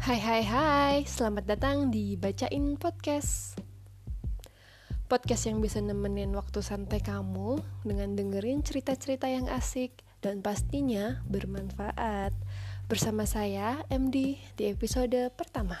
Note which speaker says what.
Speaker 1: Hai hai hai, selamat datang di Bacain Podcast. Podcast yang bisa nemenin waktu santai kamu Dengan dengerin cerita-cerita yang asik Dan pastinya bermanfaat. Bersama saya, MD, di episode pertama.